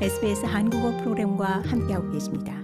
SBS 한국어 프로그램과 함께하고 계십니다.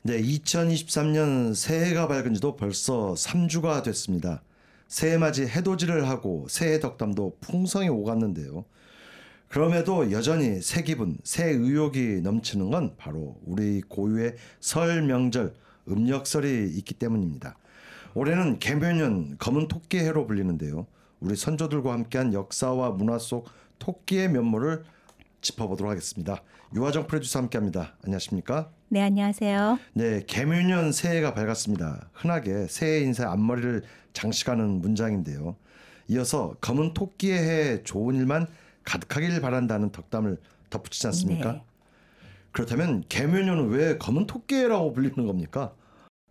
네, 2023년 새해가 밝은 지도 벌써 3주가 됐습니다. 새해 맞이 해돋이를 하고 새해 덕담도 풍성히 오갔는데요. 그럼에도 여전히 새 기분, 새 의욕이 넘치는 건 바로 우리 고유의 설 명절 음력설이 있기 때문입니다. 올해는 개묘년 검은 토끼 해로 불리는데요. 우리 선조들과 함께한 역사와 문화 속 토끼의 면모를 짚어보도록 하겠습니다. 유화정 프로듀서 함께합니다. 안녕하십니까? 네, 안녕하세요. 네, 개묘년 새해가 밝았습니다. 흔하게 새해 인사 앞머리를 장식하는 문장인데요. 이어서 검은 토끼의 해 좋은 일만 가득하길 바란다는 덕담을 덧붙이지 않습니까? 네. 그렇다면 개묘년은 왜 검은 토끼라고 불리는 겁니까?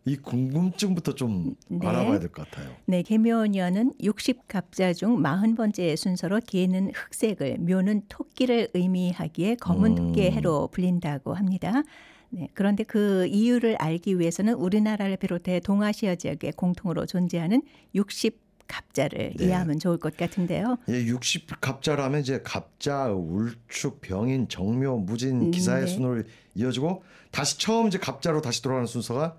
이 궁금증부터 좀 네. 알아봐야 될 것 같아요. 네, 개묘년은 60갑자 중 40번째 순서로 개는 흑색을, 묘는 토끼를 의미하기에 검은 음. 토끼의 해로 불린다고 합니다. 네, 그런데 그 이유를 알기 위해서는 우리나라를 비롯해 동아시아 지역에 공통으로 존재하는 60 갑자를 네. 이해하면 좋을 것 같은데요. 예, 60 갑자라면 이제 갑자, 울축, 병인, 정묘, 무진, 음, 기사의 네. 순으로 이어지고 다시 처음 이제 갑자로 다시 돌아가는 순서가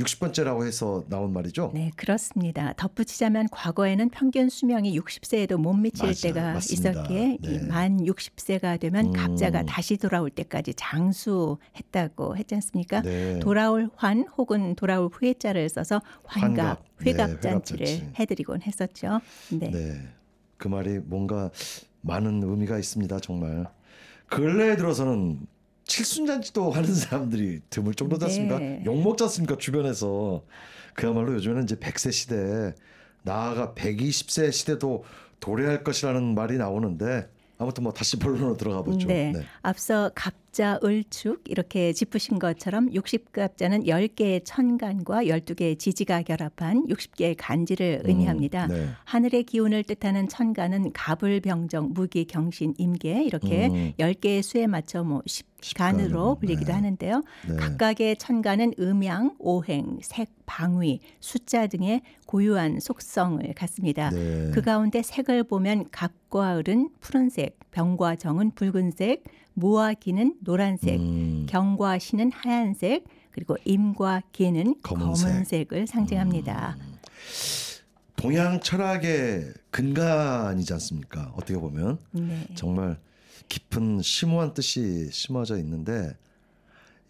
60번째라고 해서 나온 말이죠. 네, 그렇습니다. 덧붙이자면 과거에는 평균 수명이 60세에도 못 미칠 맞아요. 때가 맞습니다. 있었기에 네. 이만 60세가 되면 음. 갑자가 다시 돌아올 때까지 장수했다고 했지 않습니까? 네. 돌아올 환 혹은 돌아올 후에자를 써서 환갑, 환갑, 네, 회갑 잔치를 회갑잔치. 해드리곤 했었죠. 네. 네. 그 말이 뭔가 많은 의미가 있습니다, 정말. 근래에 들어서는 칠순잔치도 하는 사람들이 드물 정도지 않습니까? 네. 욕 먹지 않습니까? 주변에서. 그야말로 요즘에는 이제 100세 시대, 나아가 120세 시대도 도래할 것이라는 말이 나오는데 아무튼 뭐 다시 본론으로 들어가 보죠. 네. 앞서 갑자, 을축 이렇게 짚으신 것처럼 60갑자는 10개의 천간과 12개의 지지가 결합한 60개의 간지를 의미합니다. 네. 하늘의 기운을 뜻하는 천간은 갑을, 병정, 무기, 경신, 임계 이렇게 음. 10개의 수에 맞춰 뭐 10 간으로 십간으로, 불리기도 네. 하는데요. 네. 각각의 천간은 음양, 오행, 색, 방위, 숫자 등의 고유한 속성을 갖습니다. 네. 그 가운데 색을 보면 갑과 을은 푸른색, 병과 정은 붉은색, 무와 기는 노란색, 음. 경과 신은 하얀색, 그리고 임과 개는 검은색. 을 상징합니다. 동양 철학의 근간이지 않습니까? 어떻게 보면. 네. 정말 깊은 심오한 뜻이 심어져 있는데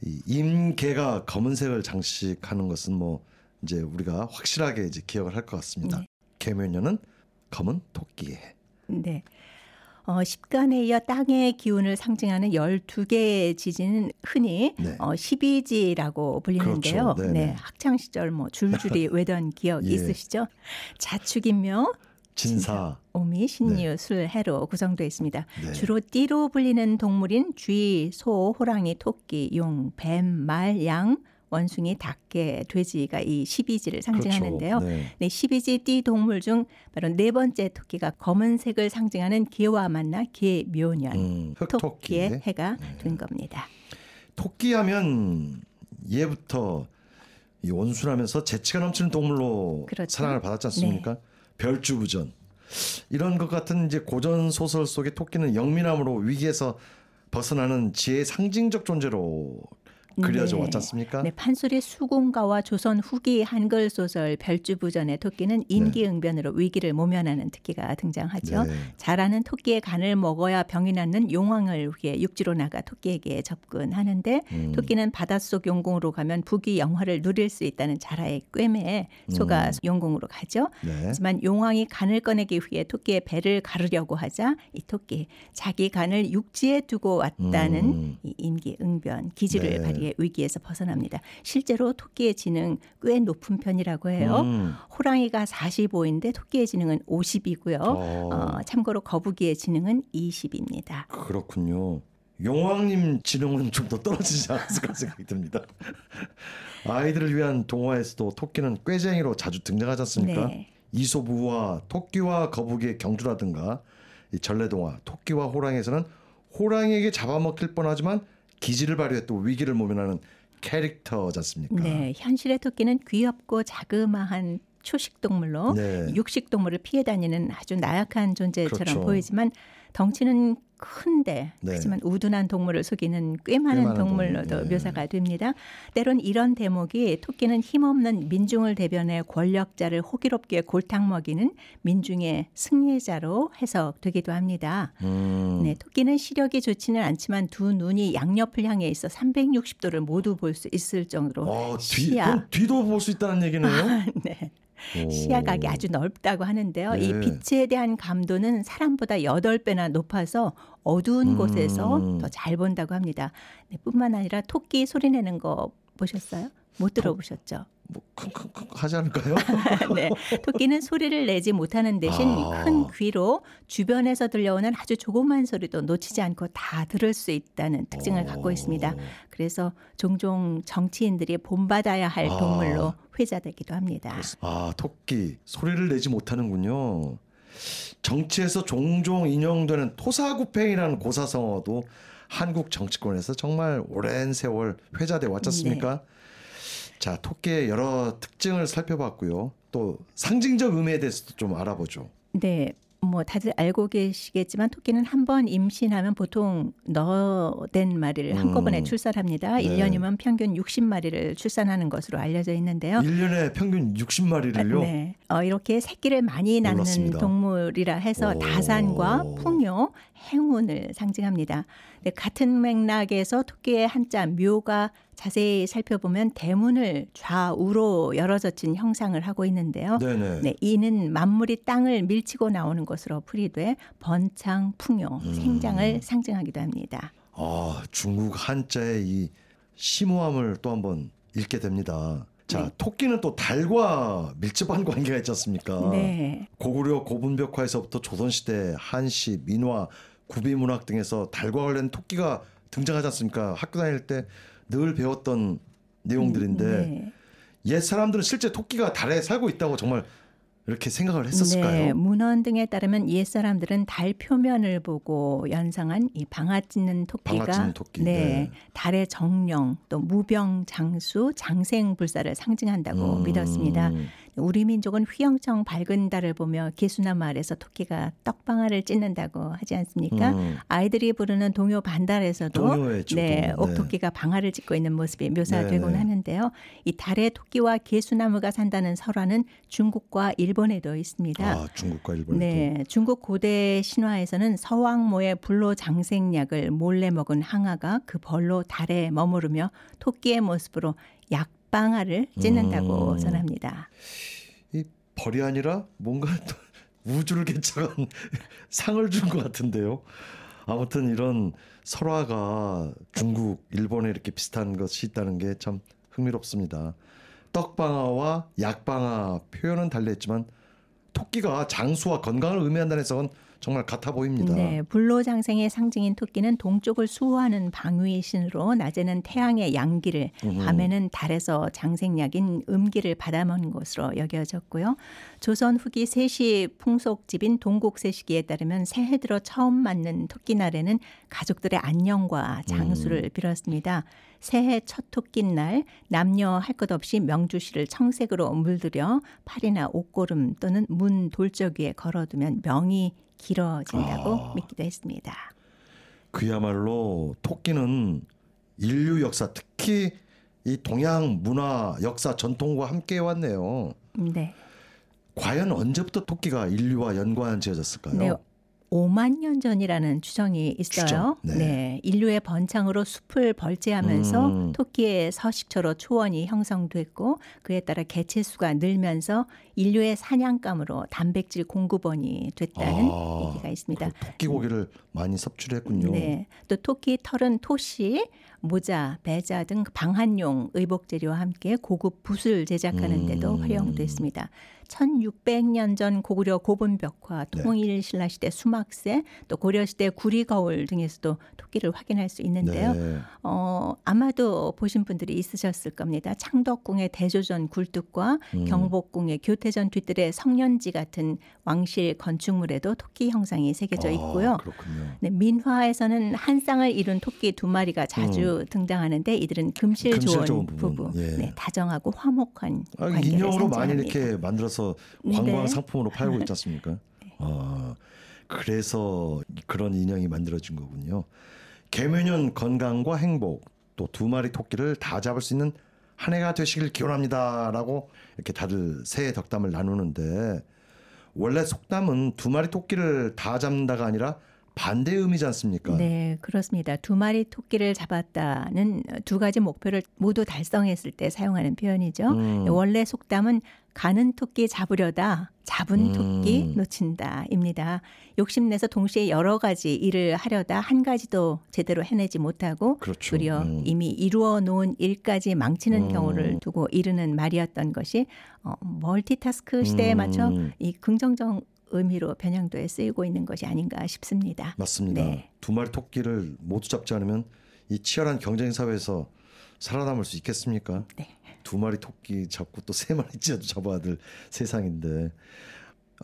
이 임계가 검은색을 장식하는 것은 뭐 이제 우리가 확실하게 이제 기억을 할 것 같습니다. 네. 개묘년은 검은 토끼의 해. 네. 어, 십간에 이어 땅의 기운을 상징하는 12개의 지진은 흔히 네. 어, 12지라고 불리는데요. 그렇죠. 네. 학창 시절 뭐 줄줄이 외던 기억 예. 있으시죠? 자축인묘, 진사. 오미, 신유, 술, 해로 구성되어 있습니다. 네. 주로 띠로 불리는 동물인 쥐, 소, 호랑이, 토끼, 용, 뱀, 말, 양, 원숭이, 닭개, 돼지가 이 12지를 상징하는데요. 그렇죠. 네. 네, 12지 띠 동물 중 바로 네 번째 토끼가 검은색을 상징하는 개와 만나 개묘년 음. 토끼의 해가 된 겁니다. 토끼하면 예부터 이 온순하면서 재치가 넘치는 동물로 그렇죠. 사랑을 받았지 않습니까? 별주부전. 이런 것 같은 이제 고전 소설 속의 토끼는 영민함으로 위기에서 벗어나는 지혜의 상징적 존재로 그려져 네. 왔지 않습니까? 네, 판소리 수공가와 조선 후기 한글 소설 별주부전의 토끼는 인기응변으로 위기를 모면하는 특기가 등장하죠. 네. 자라는 토끼의 간을 먹어야 병이 낫는 용왕을 위해 육지로 나가 토끼에게 접근하는데 음. 토끼는 바닷속 용궁으로 가면 부귀 영화를 누릴 수 있다는 자라의 꿰매에 속아 용궁으로 가죠. 음. 네. 하지만 용왕이 간을 꺼내기 위해 토끼의 배를 가르려고 하자 이 토끼 자기 간을 육지에 두고 왔다는 음. 이 임기응변 기지를 네. 발휘해 위기에서 벗어납니다. 실제로 토끼의 지능 꽤 높은 편이라고 해요. 음. 호랑이가 45인데 토끼의 지능은 50이고요. 어. 어, 참고로 거북이의 지능은 20입니다. 그렇군요. 용왕님 지능은 좀 더 떨어지지 않았을까 생각이 듭니다. 아이들을 위한 동화에서도 토끼는 꾀쟁이로 자주 등장하지 않습니까? 네. 이소부와 토끼와 거북이의 경주라든가 이 전래동화 토끼와 호랑이에서는 호랑이에게 잡아먹힐 뻔하지만 기지를 발휘해 또 위기를 모면하는 캐릭터지 않습니까? 네, 현실의 토끼는 귀엽고 자그마한 초식 동물로 네. 육식 동물을 피해 다니는 아주 나약한 존재처럼 그렇죠. 보이지만 덩치는 큰데 네. 하지만 우둔한 동물을 속이는 꽤 많은 많은 동물로도 동물, 네. 묘사가 됩니다. 때론 이런 대목이 토끼는 힘없는 민중을 대변해 권력자를 호기롭게 골탕 먹이는 민중의 승리자로 해석되기도 합니다. 음. 네, 토끼는 시력이 좋지는 않지만 두 눈이 양옆을 향해 있어 360도를 모두 볼 수 있을 정도로 어, 뒤, 시야. 뒤도 볼 수 있다는 얘기네요. 네. 오. 시야각이 아주 넓다고 하는데요. 이 네. 빛에 대한 감도는 사람보다 8배나 높아서 어두운 음. 곳에서 더 잘 본다고 합니다. 네, 뿐만 아니라 토끼 소리 내는 거 보셨어요? 못 들어보셨죠? 뭐 킁킁킁 하지 않을까요? 네. 토끼는 소리를 내지 못하는 대신 아. 큰 귀로 주변에서 들려오는 아주 조그만 소리도 놓치지 않고 다 들을 수 있다는 특징을 갖고 있습니다. 그래서 종종 정치인들이 본받아야 할 아. 동물로 회자되기도 합니다. 아, 토끼 소리를 내지 못하는군요. 정치에서 종종 인용되는 토사구팽이라는 고사성어도 한국 정치권에서 정말 오랜 세월 회자돼 왔지 않습니까? 자, 토끼의 여러 특징을 살펴봤고요. 또 상징적 의미에 대해서도 좀 알아보죠. 네. 뭐 다들 알고 계시겠지만 토끼는 한 번 임신하면 보통 너된 마리를 한꺼번에 음. 출산합니다. 네. 일 1년이면 평균 60마리를 출산하는 것으로 알려져 있는데요. 일년에 평균 60마리를요. 네. 어, 이렇게 새끼를 많이 낳는 몰랐습니다. 동물이라 해서 오. 다산과 풍요, 행운을 상징합니다. 네, 같은 맥락에서 토끼의 한자 묘가 자세히 살펴보면 대문을 좌우로 열어젖힌 형상을 하고 있는데요. 네네. 네, 이는 만물이 땅을 밀치고 나오는 것으로 풀이돼 번창, 풍요, 음. 생장을 상징하기도 합니다. 아, 중국 한자의 이 심오함을 또 한번 읽게 됩니다. 자, 네. 토끼는 또 달과 밀접한 관계가 있지 않습니까? 네. 고구려 고분벽화에서부터 조선시대 한시, 민화, 구비문학 등에서 달과 관련 토끼가 등장하지 않습니까? 학교 다닐 때 늘 배웠던 내용들인데 네. 옛 사람들은 실제 토끼가 달에 살고 있다고 정말 이렇게 생각을 했었을까요? 네, 문헌 등에 따르면 옛 사람들은 달 표면을 보고 연상한 이 방아 찢는 토끼가 방아 찢는 토끼, 네, 네. 달의 정령 또 무병 장수 장생 불사를 상징한다고 음. 믿었습니다. 우리 민족은 휘영청 밝은 달을 보며 개수나무 아래서 토끼가 떡방아를 찢는다고 하지 않습니까? 음. 아이들이 부르는 동요 반달에서도 네. 네. 옥토끼가 방아를 찢고 있는 모습이 묘사되곤 네, 네. 하는데요. 이 달에 토끼와 개수나무가 산다는 설화는 중국과 일 본에도 있습니다. 아, 중국과 일본에도 네, 중국 고대 신화에서는 서왕모의 불로 장생약을 몰래 먹은 항아가 그 벌로 달에 머무르며 토끼의 모습으로 약방아를 찢는다고 음. 전합니다. 이 벌이 아니라 뭔가 또 우주를 개척한 상을 준 것 같은데요. 아무튼 이런 설화가 중국, 일본에 이렇게 비슷한 것이 있다는 게 참 흥미롭습니다. 떡방아와 약방아 표현은 달리 했지만 토끼가 장수와 건강을 의미한다는 해석은 정말 같아 보입니다. 네, 불로장생의 상징인 토끼는 동쪽을 수호하는 방위신으로 낮에는 태양의 양기를, 음흠. 밤에는 달에서 장생약인 음기를 받아먹는 것으로 여겨졌고요. 조선 후기 세시 풍속집인 동국세시기에 따르면 새해 들어 처음 맞는 토끼날에는 가족들의 안녕과 장수를 빌었습니다. 새해 첫 토끼날 남녀 할 것 없이 명주실을 청색으로 물들여 팔이나 옷고름 또는 문 돌적 위에 걸어두면 명이 길어진다고 아. 믿기도 했습니다. 그야말로 토끼는 인류 역사 특히 이 동양 문화 역사 전통과 함께 왔네요. 네. 과연 언제부터 토끼가 인류와 연관 지어졌을까요? 네. 5만 년 전이라는 추정이 있어요. 추정, 네. 네. 인류의 번창으로 숲을 벌채하면서 음. 토끼의 서식처로 초원이 형성됐고 그에 따라 개체 수가 늘면서 인류의 사냥감으로 단백질 공급원이 됐다는 아, 얘기가 있습니다. 그 토끼 고기를 많이 섭취했군요. 네. 또 토끼 털은 토시, 모자, 배자 등 방한용 의복 재료와 함께 고급 붓을 제작하는 데도 음. 활용됐습니다. 1600년 전 고구려 고분벽화, 네. 통일 신라 시대 수막새, 또 고려 시대 구리 거울 등에서도 토끼를 확인할 수 있는데요. 네. 어, 아마도 보신 분들이 있으셨을 겁니다. 창덕궁의 대조전 굴뚝과 음. 경복궁의 교태전 뒤뜰의 성년지 같은 왕실 건축물에도 토끼 형상이 새겨져 있고요. 아. 네, 민화에서는 한 쌍을 이룬 토끼 두 마리가 자주 등장하는데 이들은 금실, 음. 금실 좋은 부부, 예. 네, 다정하고 화목한 아, 관계를 인형으로 많이. 이렇게 만들어서 관광 네. 상품으로 팔고 있지 않습니까? 아, 그래서 그런 인형이 만들어진 거군요. 개묘년 건강과 행복 또 두 마리 토끼를 다 잡을 수 있는 한 해가 되시길 기원합니다라고 이렇게 다들 새해 덕담을 나누는데 원래 속담은 두 마리 토끼를 다 잡는다가 아니라 반대 의미지 않습니까? 네, 그렇습니다. 두 마리 토끼를 잡았다는 두 가지 목표를 모두 달성했을 때 사용하는 표현이죠. 음. 원래 속담은 가는 토끼 잡으려다 잡은 음. 토끼 놓친다입니다. 욕심내서 동시에 여러 가지 일을 하려다 한 가지도 제대로 해내지 못하고 그렇죠. 도리어 음. 이미 이루어 놓은 일까지 망치는 음. 경우를 두고 이르는 말이었던 것이 어, 멀티타스크 시대에 음. 맞춰 이 긍정적 의미로 변형돼 쓰이고 있는 것이 아닌가 싶습니다. 맞습니다. 네. 두 마리 토끼를 모두 잡지 않으면 이 치열한 경쟁 사회에서 살아남을 수 있겠습니까? 네. 두 마리 토끼 잡고 또 세 마리째도 잡아야 될 세상인데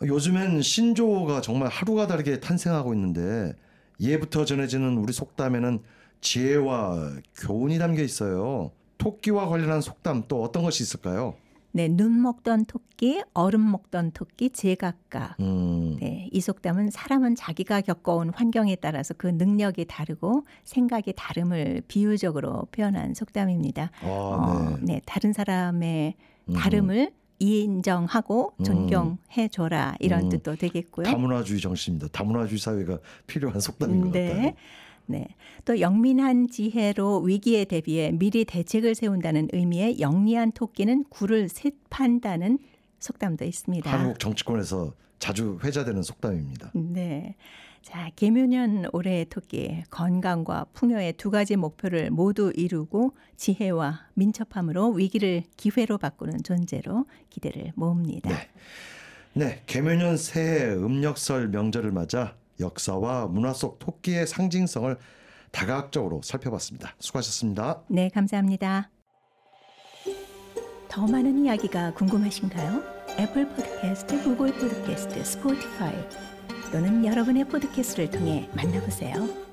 요즘엔 신조어가 정말 하루가 다르게 탄생하고 있는데 예부터 전해지는 우리 속담에는 지혜와 교훈이 담겨 있어요. 토끼와 관련한 속담 또 어떤 것이 있을까요? 네, 눈 먹던 토끼, 얼음 먹던 토끼, 제각각. 음, 네, 이 속담은 사람은 자기가 겪어온 환경에 따라서 그 능력이 다르고 생각이 다름을 비유적으로 표현한 속담입니다. 아, 어, 네. 네, 다른 사람의 음. 다름을 인정하고 음. 존경해 줘라 이런 음. 뜻도 되겠고요. 다문화주의 정신입니다. 다문화주의 사회가 필요한 속담인 것 같아요. 네. 네. 또 영민한 지혜로 위기에 대비해 미리 대책을 세운다는 의미의 영리한 토끼는 굴을 셋 판다는 속담도 있습니다. 한국 정치권에서 자주 회자되는 속담입니다. 네. 자, 개묘년 올해의 토끼 건강과 풍요의 두 가지 목표를 모두 이루고 지혜와 민첩함으로 위기를 기회로 바꾸는 존재로 기대를 모읍니다. 네. 네, 계묘년 새해 음력설 명절을 맞아 역사와 문화 속 토끼의 상징성을 다각적으로 살펴봤습니다. 수고하셨습니다. 네, 감사합니다. 더 많은 이야기가 궁금하신가요? 애플 포드캐스트, 구글 포드캐스트, 스포티파이 또는 여러분의 포드캐스트를 통해 만나보세요.